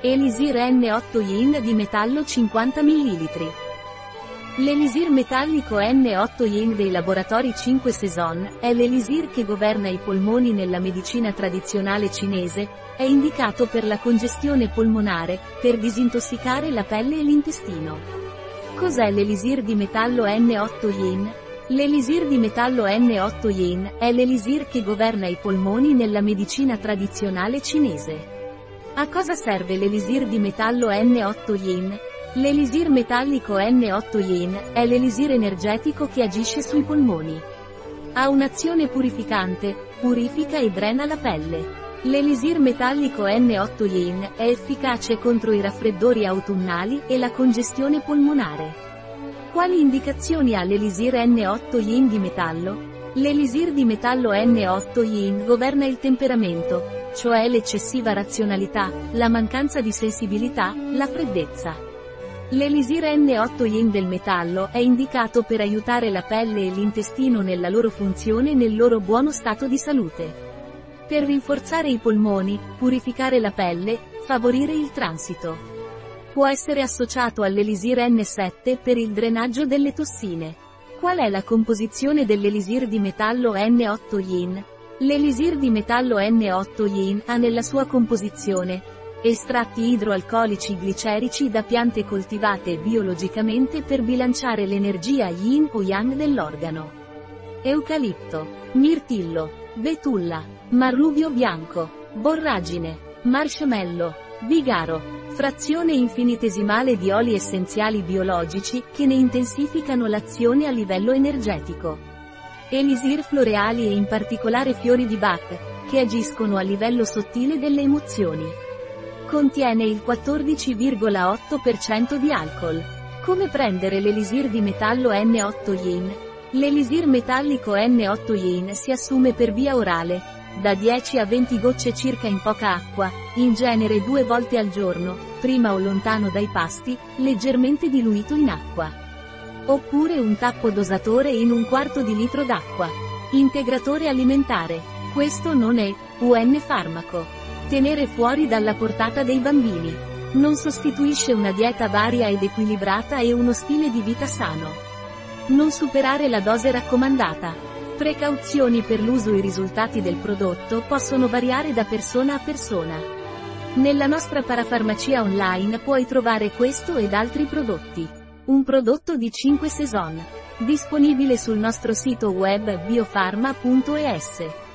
Elisir N8 Yin di metallo 50 ml. L'elisir metallico N8 Yin dei laboratori 5 Saison, è l'elisir che governa i polmoni nella medicina tradizionale cinese, è indicato per la congestione polmonare, per disintossicare la pelle e l'intestino. Cos'è l'elisir di metallo N8 Yin? L'elisir di metallo N8 Yin, è l'elisir che governa i polmoni nella medicina tradizionale cinese. A cosa serve l'elisir di metallo N8 Yin? L'elisir metallico N8 Yin è l'elisir energetico che agisce sui polmoni. Ha un'azione purificante, purifica e drena la pelle. L'elisir metallico N8 Yin è efficace contro i raffreddori autunnali e la congestione polmonare. Quali indicazioni ha l'elisir N8 Yin di metallo? L'elisir di metallo N8 Yin governa il temperamento, cioè l'eccessiva razionalità, la mancanza di sensibilità, la freddezza. L'elisir N8 Yin del metallo è indicato per aiutare la pelle e l'intestino nella loro funzione e nel loro buono stato di salute. Per rinforzare i polmoni, purificare la pelle, favorire il transito. Può essere associato all'elisir N7 per il drenaggio delle tossine. Qual è la composizione dell'elisir di metallo N8 Yin? L'elisir di metallo N8 Yin ha nella sua composizione estratti idroalcolici glicerici da piante coltivate biologicamente per bilanciare l'energia yin o yang dell'organo. Eucalipto, mirtillo, betulla, marruvio bianco, borragine, marshmallow, vigaro, frazione infinitesimale di oli essenziali biologici che ne intensificano l'azione a livello energetico. Elisir floreali e in particolare fiori di Bach, che agiscono a livello sottile delle emozioni. Contiene il 14,8% di alcol. Come prendere l'elisir di metallo N8 Yin? L'elisir metallico N8 Yin si assume per via orale, da 10 a 20 gocce circa in poca acqua, in genere due volte al giorno, prima o lontano dai pasti, leggermente diluito in acqua. Oppure un tappo dosatore in un quarto di litro d'acqua. Integratore alimentare. Questo non è UN farmaco. Tenere fuori dalla portata dei bambini. Non sostituisce una dieta varia ed equilibrata e uno stile di vita sano. Non superare la dose raccomandata. Precauzioni per l'uso I risultati del prodotto possono variare da persona a persona. Nella nostra parafarmacia online puoi trovare questo ed altri prodotti. Un prodotto di 5 Saison. Disponibile sul nostro sito web biofarma.es.